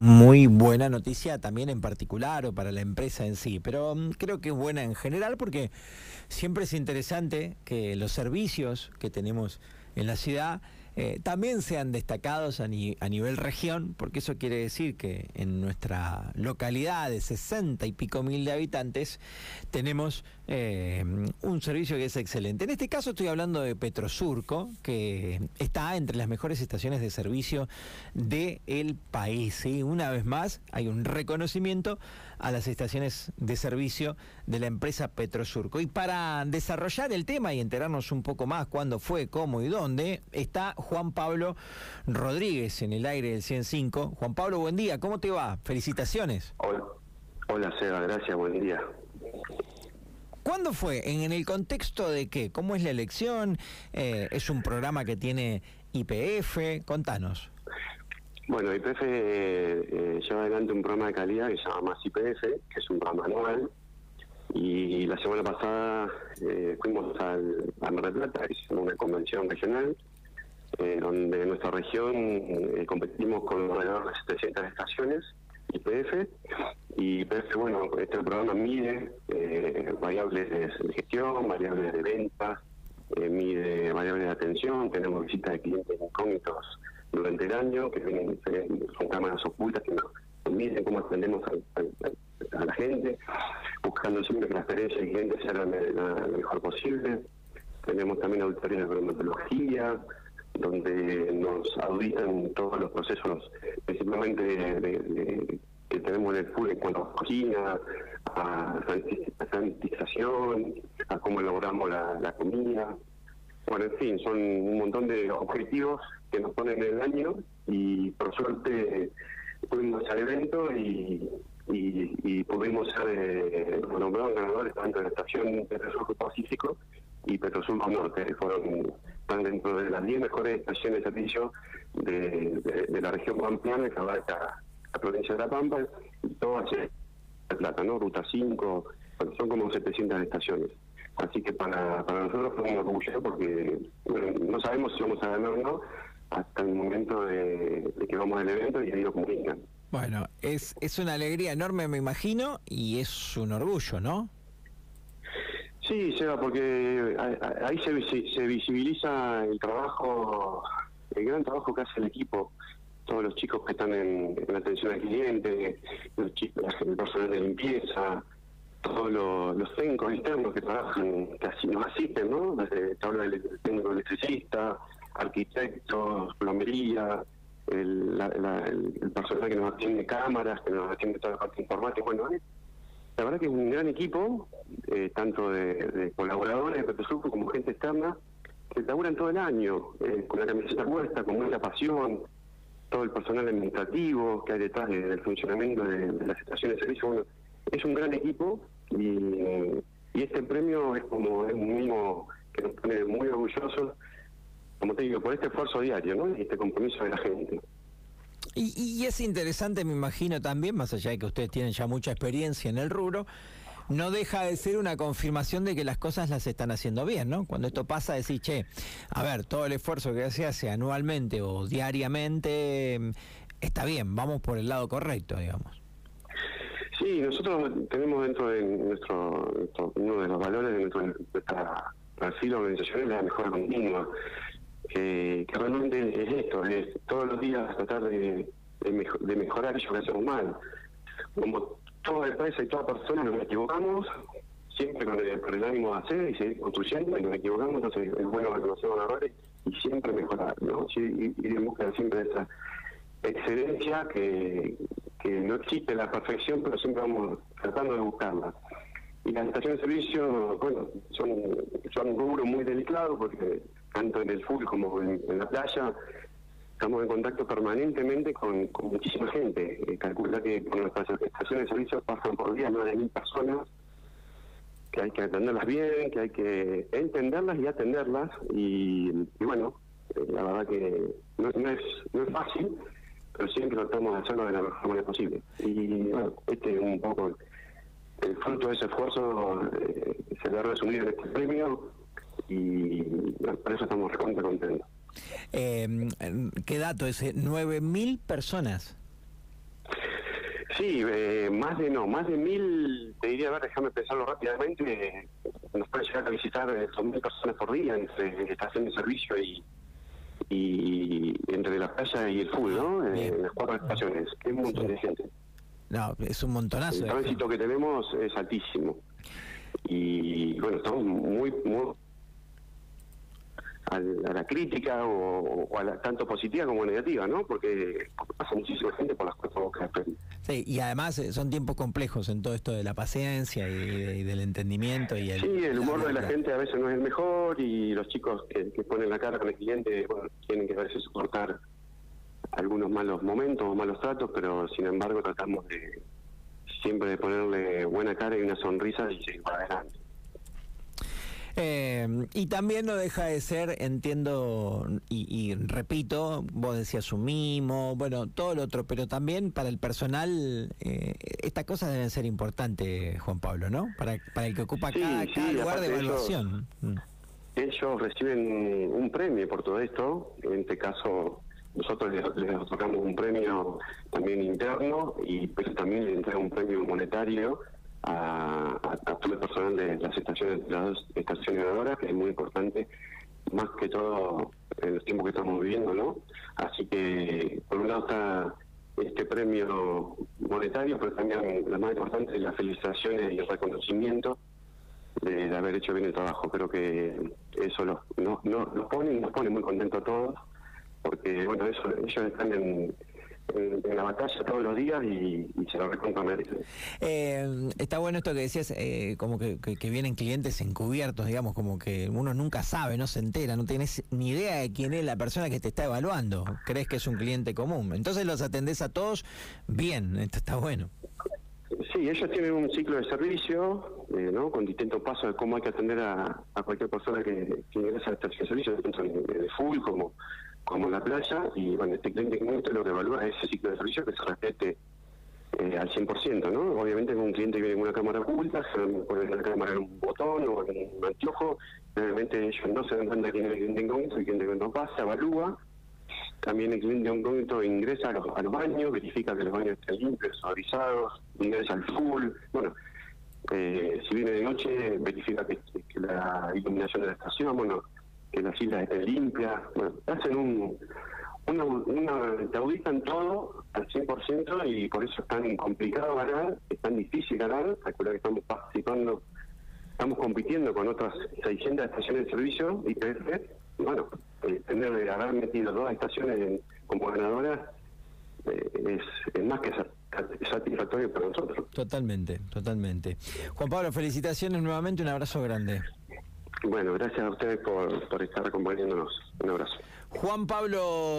muy buena noticia también en particular o para la empresa en sí, pero mm, creo que es buena en general porque siempre es interesante que los servicios que tenemos en la ciudad eh, también sean destacados a, nivel región, porque eso quiere decir que en nuestra localidad de 60 y pico mil de habitantes tenemos eh, un servicio que es excelente. En este caso estoy hablando de Petrosurco, que está entre las mejores estaciones de servicio del el país. Una vez más, hay un reconocimiento a las estaciones de servicio de la empresa Petrosurco. Y para desarrollar el tema y enterarnos un poco más cuándo fue, cómo y dónde, está Juan Pablo Rodríguez en el aire del 105. Juan Pablo, buen día, ¿cómo te va? Felicitaciones. Hola, Hola Seba, gracias, buen día. ¿Cuándo fue? ¿En, el contexto de qué? ¿Cómo es la elección? Eh, ¿Es un programa que tiene IPF? Contanos. Bueno, IPF eh, lleva adelante un programa de calidad que se llama Más IPF, que es un programa anual. Y la semana pasada eh, fuimos al, a Mar del Plata, hicimos una convención regional, donde en nuestra región competimos con alrededor de 700 estaciones IPF. Y IPF, bueno, este programa mide eh, variables de gestión, variables de ventas, eh, mide variables de atención, tenemos visitas de clientes incógnitos durante el año, que vienen, son cámaras ocultas que nos, miden cómo atendemos a, la gente, buscando siempre que la experiencia del cliente sea la, mejor posible. Tenemos también auditoría de bromatología, donde nos auditan todos los procesos, principalmente de, que tenemos en el full en cuanto a cocina, a sanitización, a cómo elaboramos la, comida. Bueno, en fin, son un montón de objetivos que nos ponen en el año y por suerte pudimos al evento y, y, pudimos ser eh, nombrados ganadores tanto de la estación Petrosur Pacífico y Petrosur Norte. Fueron están dentro de las 10 mejores estaciones de servicio de, de, la región pampeana que abarca la provincia de La Pampa y todo hacia La Plata, ¿no? Ruta 5, son como 700 estaciones. Así que para, nosotros fue un orgullo porque no sabemos si vamos a ganar o no hasta el momento de, que vamos al evento y ahí lo comunican. Bueno, es, es una alegría enorme, me imagino, y es un orgullo, ¿no? Sí, Seba, porque ahí se, se visibiliza el trabajo, el gran trabajo que hace el equipo, todos los chicos que están en, la atención al cliente, los chicos, el personal de limpieza, todos los, técnicos externos que trabajan, que nos asisten, ¿no? Desde habla del técnico electricista, arquitectos, plomería, el, el, personal que nos atiende cámaras, que nos atiende toda la parte informática, bueno, la verdad que es un gran equipo, eh, tanto de, colaboradores de Petrosurco como gente externa, que laburan todo el año, eh, con la camiseta puesta, con mucha pasión, todo el personal administrativo que hay detrás del funcionamiento de, las estaciones de servicio. Bueno, es un gran equipo y, este premio es como es un mimo que nos pone muy orgullosos, como te digo, por este esfuerzo diario ¿no? y este compromiso de la gente. Y, es interesante, me imagino también, más allá de que ustedes tienen ya mucha experiencia en el rubro, no deja de ser una confirmación de que las cosas las están haciendo bien, ¿no? Cuando esto pasa, decir, che, a ver, todo el esfuerzo que se hace anualmente o diariamente mm, está bien, vamos por el lado correcto, digamos. Sí, nosotros tenemos dentro de nuestro, uno de los valores de nuestra perfil organizacional la mejora continua que, realmente es esto, es todos los días tratar de, de, mejorar eso que hacemos mal. Toda empresa y toda persona nos equivocamos, siempre con el, ánimo de hacer y seguir construyendo, y nos equivocamos, entonces es bueno reconocer los errores y siempre mejorar, ¿no? y, y en busca siempre de esa excelencia que, que no existe la perfección, pero siempre vamos tratando de buscarla. Y las estaciones de servicio, bueno, son, son un rubro muy delicado porque tanto en el full como en, la playa estamos en contacto permanentemente con, muchísima gente. Eh, calcula que por nuestras estaciones de servicio pasan por día más de mil personas, que hay que atenderlas bien, que hay que entenderlas y atenderlas. Y, bueno, eh, la verdad que no, es, no es fácil, pero siempre tratamos de hacerlo de la mejor manera posible. Y bueno, este es un poco el fruto de ese esfuerzo eh, se ve resumido en este premio y por eso estamos recontra contentos. Eh, ¿Qué dato ese? ¿9.000 personas? Sí, eh, más de no, más de mil, te diría, a ver, déjame pensarlo rápidamente, nos pueden llegar a visitar eh, dos mil personas por día entre estación de servicio y, y entre la playa y el fútbol, ¿no? Eh, en las cuatro estaciones, es un montón de gente. No, es un montonazo. El tránsito que tenemos es altísimo. Y bueno, estamos muy, muy a la crítica o, a la, tanto positiva como negativa, ¿no? Porque, pasa muchísima gente por las cuatro bocas. Sí, y además eh, son tiempos complejos en todo esto de la paciencia y, del entendimiento. y el, Sí, el humor de la gente a veces no es el mejor y los chicos que, ponen la cara con el cliente bueno, tienen que a veces soportar algunos malos momentos o malos tratos, pero sin embargo tratamos de siempre de ponerle buena cara y una sonrisa y seguir para adelante. Eh, y también no deja de ser, entiendo, y, repito, vos decías un mimo, bueno, todo lo otro, pero también para el personal, eh, estas cosas deben ser importantes, Juan Pablo, ¿no? Para, para el que ocupa cada, lugar de evaluación. Mm. Ellos, reciben un premio por todo esto, en este caso nosotros les, les otorgamos un premio también interno y pero también les entrega un premio monetario a, todo el personal de las estaciones las estacionadoras, que es muy importante, más que todo en los tiempos que estamos viviendo, ¿no? Así que, por un lado está este premio monetario, pero también lo más importante las felicitaciones y el reconocimiento de, haber hecho bien el trabajo. Creo que eso los, pone nos pone muy contentos a todos, porque, bueno, eso ellos están en en, la batalla todos los días y, se lo recontra eh, está bueno esto que decías, eh, como que, vienen clientes encubiertos, digamos, como que uno nunca sabe, no se entera, no tienes ni idea de quién es la persona que te está evaluando, crees que es un cliente común. Entonces los atendés a todos bien, esto está bueno. Sí, ellos tienen un ciclo de servicio, eh, ¿no? Con distintos pasos de cómo hay que atender a, cualquier persona que, que ingresa a esta servicio, tanto de full como como la playa, y bueno, este cliente que lo que evalúa es ese ciclo de servicio que se respete eh, al 100%, ¿no? Obviamente un cliente viene con una cámara oculta, se pone la cámara en un botón o en un anteojo, realmente ellos no se dan cuenta quién es el cliente incógnito, el cliente que no pasa, evalúa, también el cliente incógnito ingresa a los, baños, verifica que los baños estén limpios, suavizados, ingresa al full, bueno, eh, si viene de noche, verifica que la iluminación de la estación, bueno, que las islas estén limpias, bueno, hacen un, una, una, te auditan todo al 100% y por eso es tan complicado ganar, es tan difícil ganar, calcula que estamos participando, estamos compitiendo con otras 600 estaciones de servicio, y bueno, tener haber metido dos estaciones como ganadoras eh, es más que satisfactorio para nosotros. Totalmente, totalmente. Juan Pablo, felicitaciones nuevamente, un abrazo grande. Bueno, gracias a ustedes por, por estar acompañándonos. Un abrazo. Juan Pablo